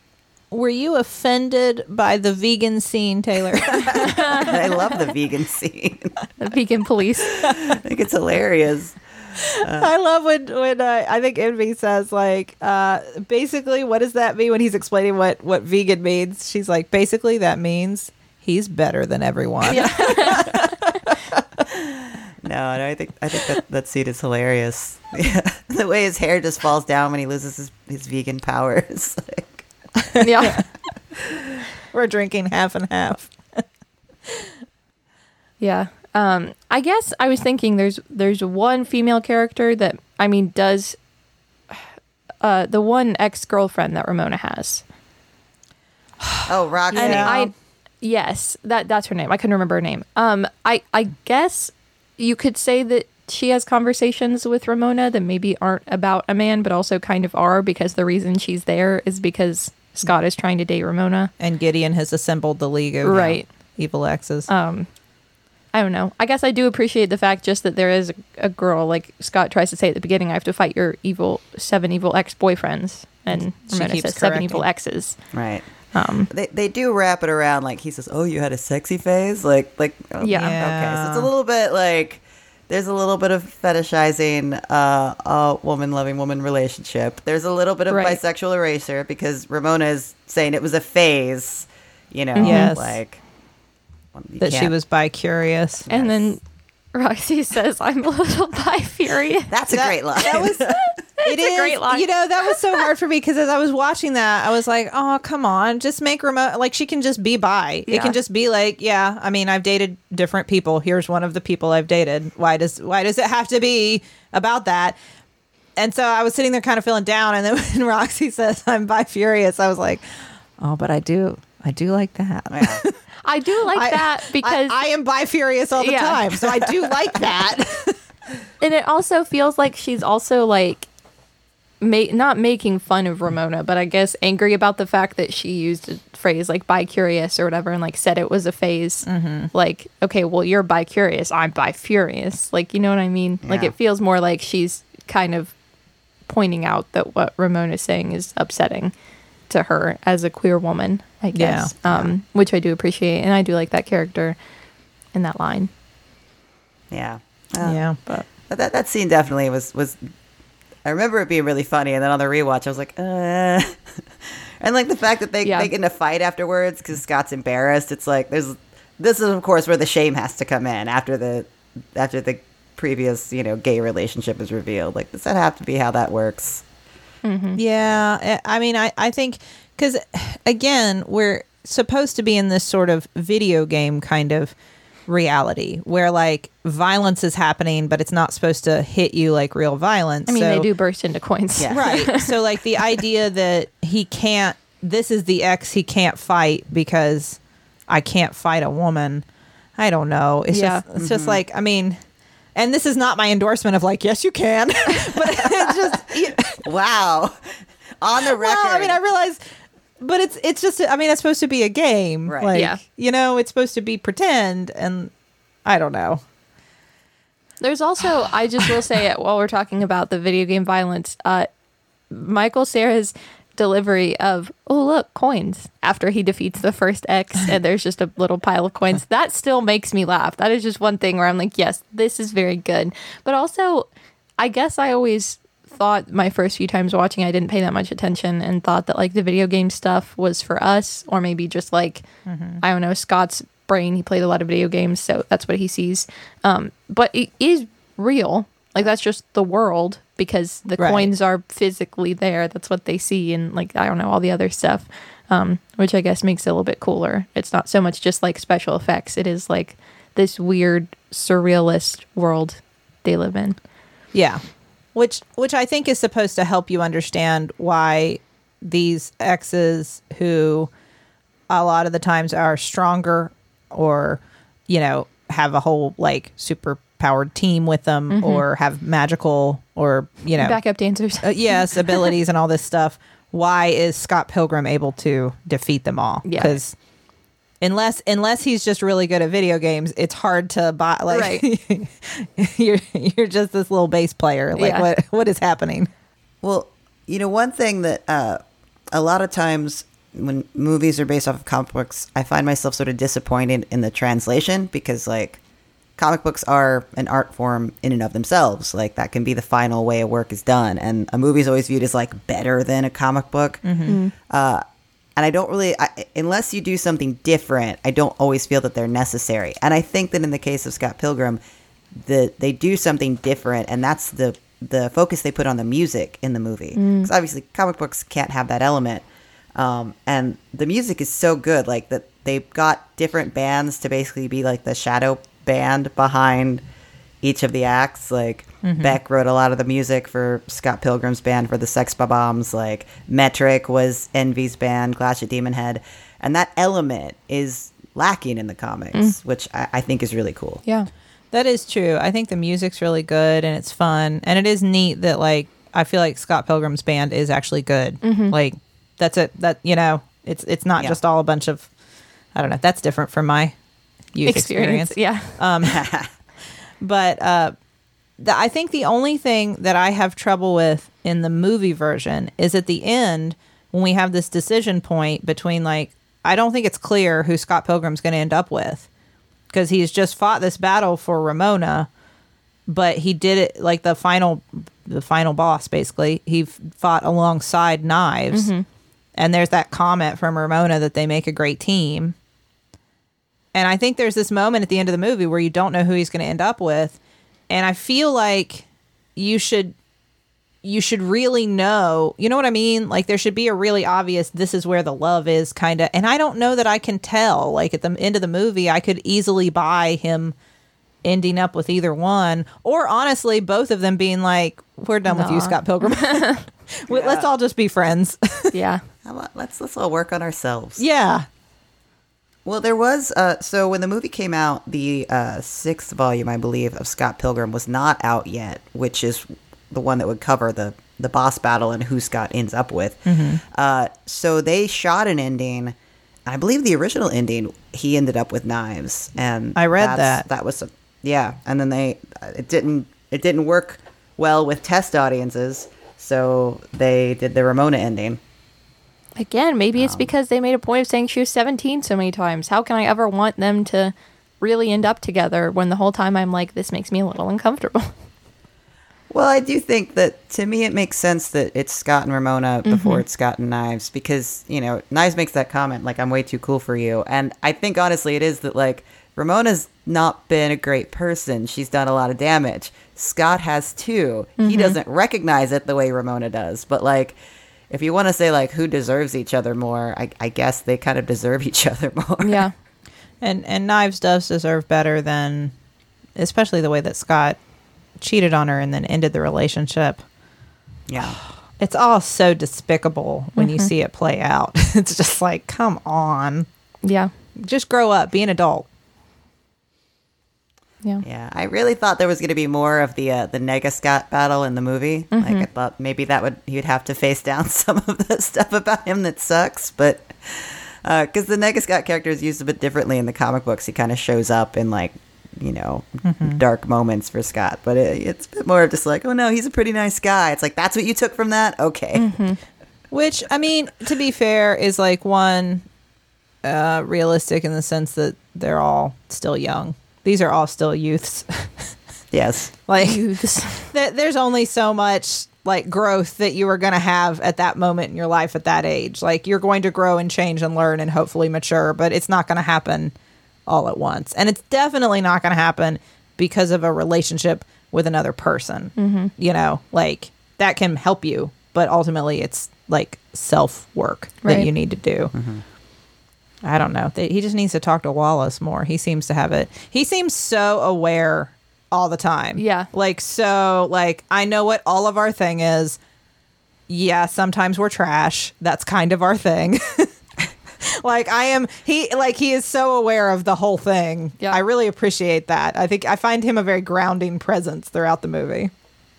B: were you offended by the vegan scene, Teylor?
C: I love the vegan scene
A: The vegan police.
C: I think it's hilarious
B: I love when when uh, I think Envy says like uh, basically what does that mean when he's explaining what what vegan means? She's like basically that means he's better than everyone.
C: No, no, I think I think that that scene is hilarious. Yeah. the way his hair just falls down when he loses his, his vegan powers. like,
A: yeah.
B: We're drinking half and half.
A: Yeah. Um, I guess I was thinking there's there's one female character that I mean does uh, the one ex girlfriend that Ramona has.
C: oh, Roxy.
A: And
B: Yeah.
A: I yes, that that's her name. I couldn't remember her name. Um I I guess you could say that she has conversations with Ramona that maybe aren't about a man but also kind of are because the reason she's there is because Scott is trying to date Ramona.
B: And Gideon has assembled the League of
A: Right.
B: Evil Exes.
A: Um I don't know. I guess I do appreciate the fact just that there is a, a girl like Scott tries to say at the beginning I have to fight your evil seven evil ex-boyfriends and
B: She
A: Ramona
B: keeps
A: says seven evil exes.
C: right.
A: Um
C: They, they do wrap it around like he says, "Oh, you had a sexy phase." Like like oh,
A: Yeah.
C: Okay, so it's a little bit like there's a little bit of fetishizing uh, a woman loving woman relationship. There's a little bit of
A: Right.
C: bisexual erasure because Ramona is saying it was a phase. You know,
B: Yes.
C: like well, you
B: that she
C: can't-
B: was bi curious.
A: and then Roxy says I'm a little bi furious.
C: That's a
B: That-
C: great line.
B: That was it
A: a
B: is,
A: great line.
B: You know, that was so hard for me because as I was watching that, I was like, "Oh, come on, just make remote like she can just be bi. It can just be like, yeah. I mean, I've dated different people. Here's one of the people I've dated. Why does why does it have to be about that?" And so I was sitting there kind of feeling down, and then when Roxy says I'm bi furious, I was like, "Oh, but I do, I do like that."
C: Yeah.
A: I do like
B: I-
A: that because
B: I, I am bi furious all the
A: Yeah.
B: time, so I do like that.
A: and it also feels like she's also like ma- not making fun of Ramona, but I guess angry about the fact that she used a phrase like bi curious or whatever and like said it was a phase. Mm-hmm. Like, okay, well, you're bi curious. I'm bi furious. Like, you know what I mean? Like, it feels more like she's kind of pointing out that what Ramona's saying is upsetting to her as a queer woman, I guess. Um, which I do appreciate. And I do like that character in that line.
C: yeah. Uh,
B: yeah.
C: But that that scene definitely was was. I remember it being really funny, and then on the rewatch, I was like, uh. and like the fact that they
A: Yeah.
C: they get in a fight afterwards because Scott's embarrassed. It's like there's this is of course where the shame has to come in after the after the previous you know gay relationship is revealed. Like does that have to be how that works? Mm-hmm.
B: Yeah, I I mean, I I think because again, we're supposed to be in this sort of video game kind of reality where like violence is happening, but it's not supposed to hit you like real violence.
A: I mean, they do burst into coins.
C: Yeah.
B: right. So like the idea that he can't. This is the ex he can't fight because I can't fight a woman. I don't know. It's
A: Yeah.
B: just it's just mm-hmm. like I mean. And this is not my endorsement of like, yes, you can, but it's just
C: Wow, on the record.
B: Well, I mean, I realize, but it's it's just. I mean, it's supposed to be a game,
C: Right.
B: Like,
A: Yeah.
B: You know, it's supposed to be pretend, and I don't know.
A: There's also, I just will say it while we're talking about the video game violence, uh, Michael Cera's delivery of, oh, look, coins after he defeats the first X and there's just a little pile of coins. That still makes me laugh. That is just one thing where I'm like, yes, this is very good. But also, I guess I always thought my first few times watching, I didn't pay that much attention and thought that like the video game stuff was for us or maybe just like, I don't know, Scott's brain. He played a lot of video games, so that's what he sees. Um, but it is real. Like that's just the world because the
B: Right.
A: coins are physically there. That's what they see, and like I don't know all the other stuff, um, which I guess makes it a little bit cooler. It's not so much just like special effects. It is like this weird surrealist world they live in.
B: Yeah, which which I think is supposed to help you understand why these exes who a lot of the times are stronger or you know have a whole like super powered team with them or have magical or you know
A: Backup dancers.
B: uh, yes, abilities and all this stuff. Why is Scott Pilgrim able to defeat them all?
A: Yeah.
B: Because unless unless he's just really good at video games, it's hard to buy. Like you're you're just this little bass player. Like
A: Yeah.
B: what what is happening?
C: Well, you know, one thing that uh, a lot of times when movies are based off of comic books, I find myself sort of disappointed in the translation because, like, comic books are an art form in and of themselves. Like, that can be the final way a work is done. And a movie is always viewed as, like, better than a comic book. Uh, and I don't really, I, unless you do something different, I don't always feel that they're necessary. And I think that in the case of Scott Pilgrim, the they do something different, and that's the the focus they put on the music in the movie. Because obviously, comic books can't have that element. Um, and the music is so good, like that they got different bands to basically be like the shadow band behind each of the acts. Like mm-hmm. Beck wrote a lot of the music for Scott Pilgrim's band for the Sex Bombs. Like Metric was Envy's band, Clash of Demon Head, and that element is lacking in the comics, mm. which I, I think is really cool.
A: Yeah.
B: That is true. I think the music's really good and it's fun. And it is neat that like I feel like Scott Pilgrim's band is actually good. Mm-hmm. Like that's it that you know, it's it's not
C: Yeah.
B: just all a bunch of I don't know, that's different from my youth experience.
A: experience. Yeah.
B: But uh the, I think the only thing that I have trouble with in the movie version is at the end when we have this decision point between like I don't think it's clear who Scott Pilgrim's going to end up with because he's just fought this battle for Ramona, but he did it like the final the final boss basically. He fought alongside Knives. And there's that comment from Ramona that they make a great team. And I think there's this moment at the end of the movie where you don't know who he's going to end up with. And I feel like you should you should really know, you know what I mean? Like there should be a really obvious this is where the love is kind of. And I don't know that I can tell. Like at the end of the movie, I could easily buy him ending up with either one or honestly both of them being like we're done with you Scott Pilgrim. We- Let's all just be friends.
A: yeah.
C: Let's let's all work on ourselves.
B: yeah.
C: Well, there was uh so when the movie came out, the uh sixth volume, I believe, of Scott Pilgrim was not out yet, which is the one that would cover the the boss battle and who Scott ends up with.
B: Mm-hmm.
C: Uh, so they shot an ending. I believe the original ending, he ended up with knives, and
B: I read that.
C: That was a, yeah, and then they it didn't it didn't work well with test audiences, so they did the Ramona ending.
A: Again, maybe
B: Um,
A: it's because they made a point of saying she was 17 so many times. How can I ever want them to really end up together when the whole time I'm like, this makes me a little uncomfortable?
C: Well, I do think that to me it makes sense that it's Scott and Ramona before
A: Mm-hmm.
C: it's Scott and Knives because, you know, Knives makes that comment like I'm way too cool for you. And I think honestly it is that like Ramona's not been a great person. She's done a lot of damage. Scott has too.
A: Mm-hmm.
C: He doesn't recognize it the way Ramona does. But like if you want to say like who deserves each other more, I, I guess they kind of deserve each other more.
A: yeah.
B: And and Knives does deserve better than especially the way that Scott cheated on her and then ended the relationship.
C: Yeah.
B: It's all so despicable when you mm-hmm. see it play out. it's just like, come on.
A: Yeah.
B: Just grow up, be an adult.
A: Yeah.
C: Yeah, I really thought there was going to be more of the uh, the Nega Scott battle in the movie. Like I thought maybe that would he would have to face down some of the stuff about him that sucks, but because the Nega Scott character is used a bit differently in the comic books, he kind of shows up in like you know dark moments for Scott, but it, it's a bit more of just like oh no, he's a pretty nice guy. It's like that's what you took from that, okay?
B: Which I mean, to be fair, is like one uh realistic in the sense that they're all still young. These are all still youths.
C: Yes,
B: like
A: Youths.
B: th- there's only so much like growth that you are going to have at that moment in your life at that age. Like you're going to grow and change and learn and hopefully mature, but it's not going to happen all at once. And it's definitely not going to happen because of a relationship with another person. Mm-hmm. You know, like that can help you, but ultimately it's like self work that you need to do. Mm-hmm. I don't know. He just needs to talk to Wallace more. He seems to have it. He seems so aware all the time.
A: Yeah.
B: Like, so, like, I know what all of our thing is. Yeah, sometimes we're trash. That's kind of our thing. like, I am, he, like, he is so aware of the whole thing.
A: Yeah.
B: I really appreciate that. I think I find him a very grounding presence throughout the movie.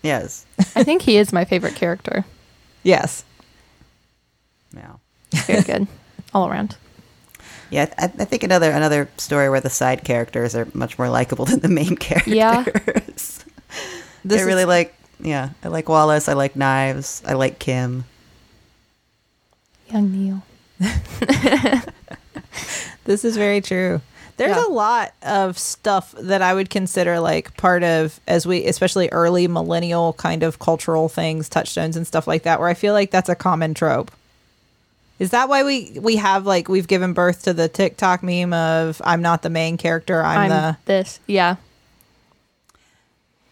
C: yes,
A: I think he is my favorite character.
B: Yes.
C: Yeah.
A: Very good. All around.
C: Yeah, I, I think another another story where the side characters are much more likable than the main characters.
A: Yeah.
B: This
C: I
B: is-
C: really like, yeah, I like Wallace. I like Knives. I like Kim.
A: Young Neil.
B: This is very true. There's
A: Yeah.
B: a lot of stuff that I would consider like part of as we especially early millennial kind of cultural things, touchstones and stuff like that where I feel like that's a common trope. Is that why we we have like we've given birth to the TikTok meme of I'm not the main character, I'm,
A: I'm
B: the
A: this. Yeah.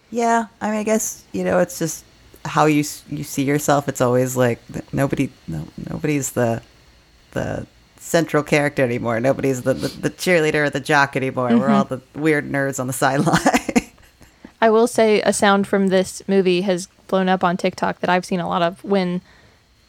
C: Yeah, I mean, I guess you know, it's just how you you see yourself. It's always like nobody, no, nobody's the the central character anymore. Nobody's the, the, the cheerleader or the jock anymore. We're all mm-hmm. the weird nerds on the sideline.
A: I will say a sound from this movie has blown up on TikTok that I've seen a lot of when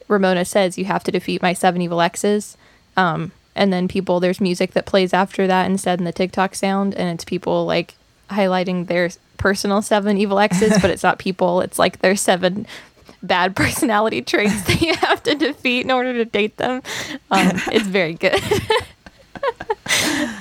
A: Ramona says you have to defeat my seven evil exes. Um, and then people there's music that plays after that instead in the TikTok sound and it's people like highlighting their personal seven evil exes, but it's not people, it's like their seven bad personality traits that you have to defeat in order to date them. Um, it's very good.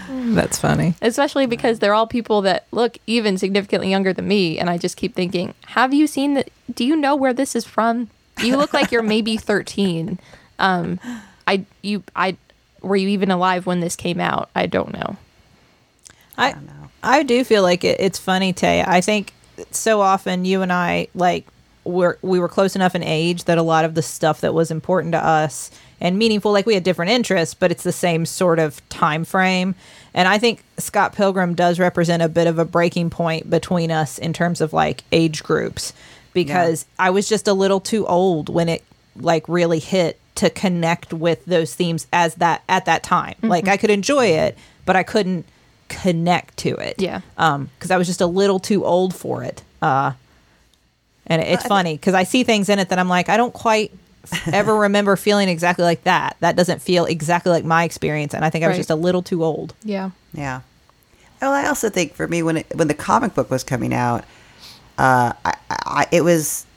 B: That's funny.
A: especially because they're all people that look even significantly younger than me and i just keep thinking have you seen that do you know where this is from you look like you're maybe 13 um i you i were you even alive when this came out i don't know
B: I
C: don't know.
B: I do feel like it, it's funny, Tay. I think so often you and I like we're we were close enough in age that a lot of the stuff that was important to us and meaningful, like we had different interests, but it's the same sort of time frame. And I think Scott Pilgrim does represent a bit of a breaking point between us in terms of like age groups because I was just a little too old when it like really hit to connect with those themes as that at that time. Like I could enjoy it, but I couldn't connect to it.
A: Yeah.
B: Um, because I was just a little too old for it. Uh, and it's funny because I see things in it that I'm like, I don't quite ever remember feeling exactly like that. That doesn't feel exactly like my experience, and I think I was
A: Right.
B: just a little too old.
A: yeah
C: Yeah. Well, I also think for me when it, when the comic book was coming out, uh, I, I, it was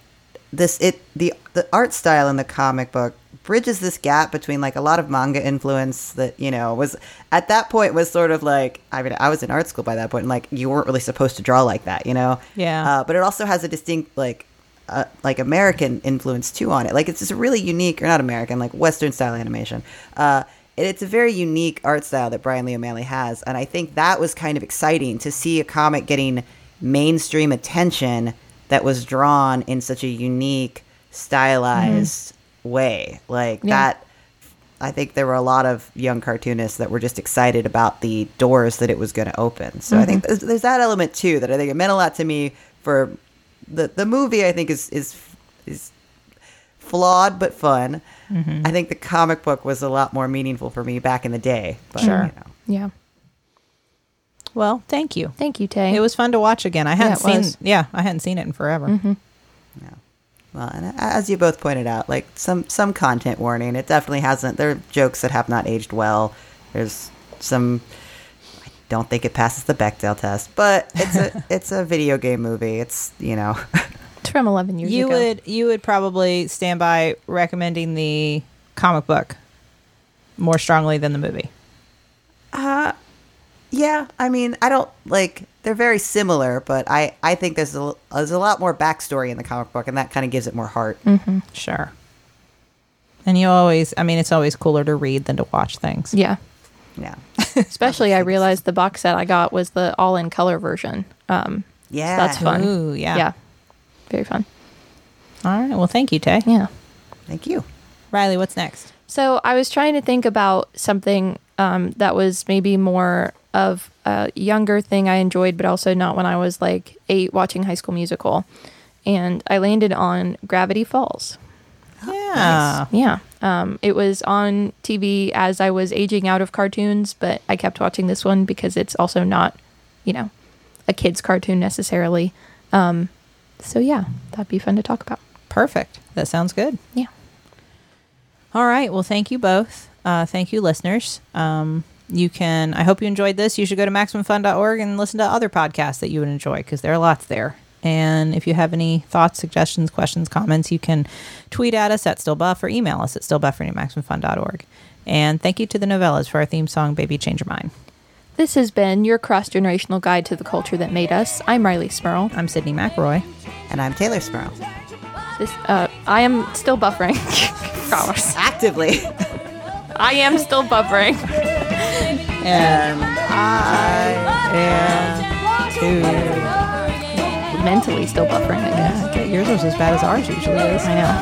C: this it the the art style in the comic book bridges this gap between like a lot of manga influence that you know was at that point was sort of like I mean I was in art school by that point and like you weren't really supposed to draw like that you know?
B: Yeah.
C: uh, but it also has a distinct like uh, like American influence too on it. Like it's just really unique or not American like Western style animation. Uh, and it's a very unique art style that Brian Lee O'Malley has and I think that was kind of exciting to see a comic getting mainstream attention that was drawn in such a unique stylized mm-hmm. way like
A: Yeah.
C: that I think there were a lot of young cartoonists that were just excited about the doors that it was going to open. So I think mm-hmm. there's, there's that element too that I think it meant a lot to me for the the movie. I think is is is flawed but fun. Mm-hmm. I think the comic book was a lot more meaningful for me back in the day. But,
B: Sure.
C: You know.
A: yeah
B: Well, thank you.
A: thank you tay
B: It was fun to watch again. I hadn't
A: it
B: seen.
A: was.
B: Yeah, I hadn't seen it in forever. Mm-hmm.
C: Yeah. Well, and as you both pointed out, like some some content warning. It definitely hasn't. There are jokes that have not aged well. There's some. I don't think it passes the Bechdel test, but it's a it's a video game movie. It's you know.
A: it's from 11 years
B: You
A: ago
B: would you would probably stand by recommending the comic book more strongly than the movie.
C: Uh, Yeah, I mean, I don't like they're very similar, but I I think there's a there's a lot more backstory in the comic book, and that kind of gives it more heart.
B: Sure. And you always, I mean, it's always cooler to read than to watch things.
A: yeah
C: Yeah,
A: especially i realized the box set i got was the all in color version um
C: yeah,
A: that's fun
B: Ooh, yeah.
A: yeah very fun
B: All right. Well, thank you, Tay.
A: yeah
C: Thank you.
B: Rileigh, what's next?
A: So I was trying to think about something um, that was maybe more of a younger thing I enjoyed, but also not when I was like eight watching High School Musical. And I landed on Gravity Falls.
B: Yeah.
A: Yeah. Um, it was on TV as I was aging out of cartoons, but I kept watching this one because it's also not, you know, a kid's cartoon necessarily. Um, so yeah, that'd be fun to talk about.
B: Perfect. That sounds good.
A: Yeah.
B: All right. Well, thank you both. Uh, thank you, listeners. Um, you can, I hope you enjoyed this. You should go to MaximumFun.org and listen to other podcasts that you would enjoy because there are lots there. And if you have any thoughts, suggestions, questions, comments, you can tweet at us at stillbuff or email us at stillbuffering at MaximumFun.org. And thank you to the Nouvellas for our theme song, Baby Change Your Mind.
A: This has been your cross generational guide to the culture that made us. I'm Rileigh Smirl.
B: I'm Sydnee McElroy.
C: And I'm Teylor Smirl.
A: This, uh, I am still buffering. Promise.
C: Actively.
A: I am still buffering.
B: And I am too.
A: Mentally still buffering, I guess.
B: Okay, yours was as bad as ours usually is.
A: I know.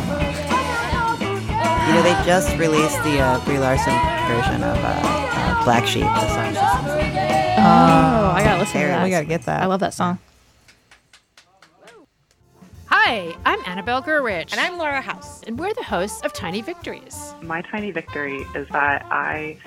C: You know, they just released the uh, Brie Larson version of uh, uh, Black Sheep, the song.
A: Oh, I gotta listen to
C: it
A: that.
B: We gotta get that.
A: I love that song.
D: Hi, I'm Annabelle Gurwitch.
E: And I'm Laura House.
D: And we're the hosts of Tiny Victories.
F: My tiny victory is that I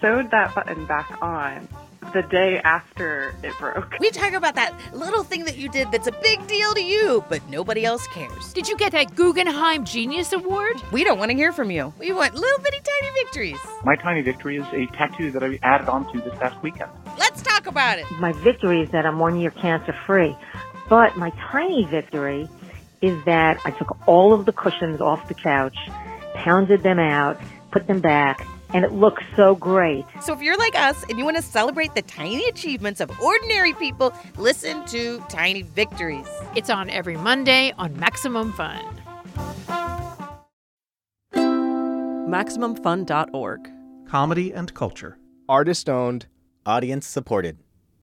F: sewed that button back on the day after it broke.
E: We talk about that little thing that you did that's a big deal to you, but nobody else cares.
D: Did you get that Guggenheim Genius Award?
E: We don't want to hear from you. We want little bitty tiny victories.
G: My tiny victory is a tattoo that I added onto this past weekend.
E: Let's talk about it.
H: My victory is that I'm one year cancer free. But my tiny victory is that I took all of the cushions off the couch, pounded them out, put them back, and it looks so great.
E: So if you're like us and you want to celebrate the tiny achievements of ordinary people, listen to Tiny Victories.
D: It's on every Monday on Maximum Fun.
I: MaximumFun.org.
J: Comedy and culture.
K: Artist owned, audience supported.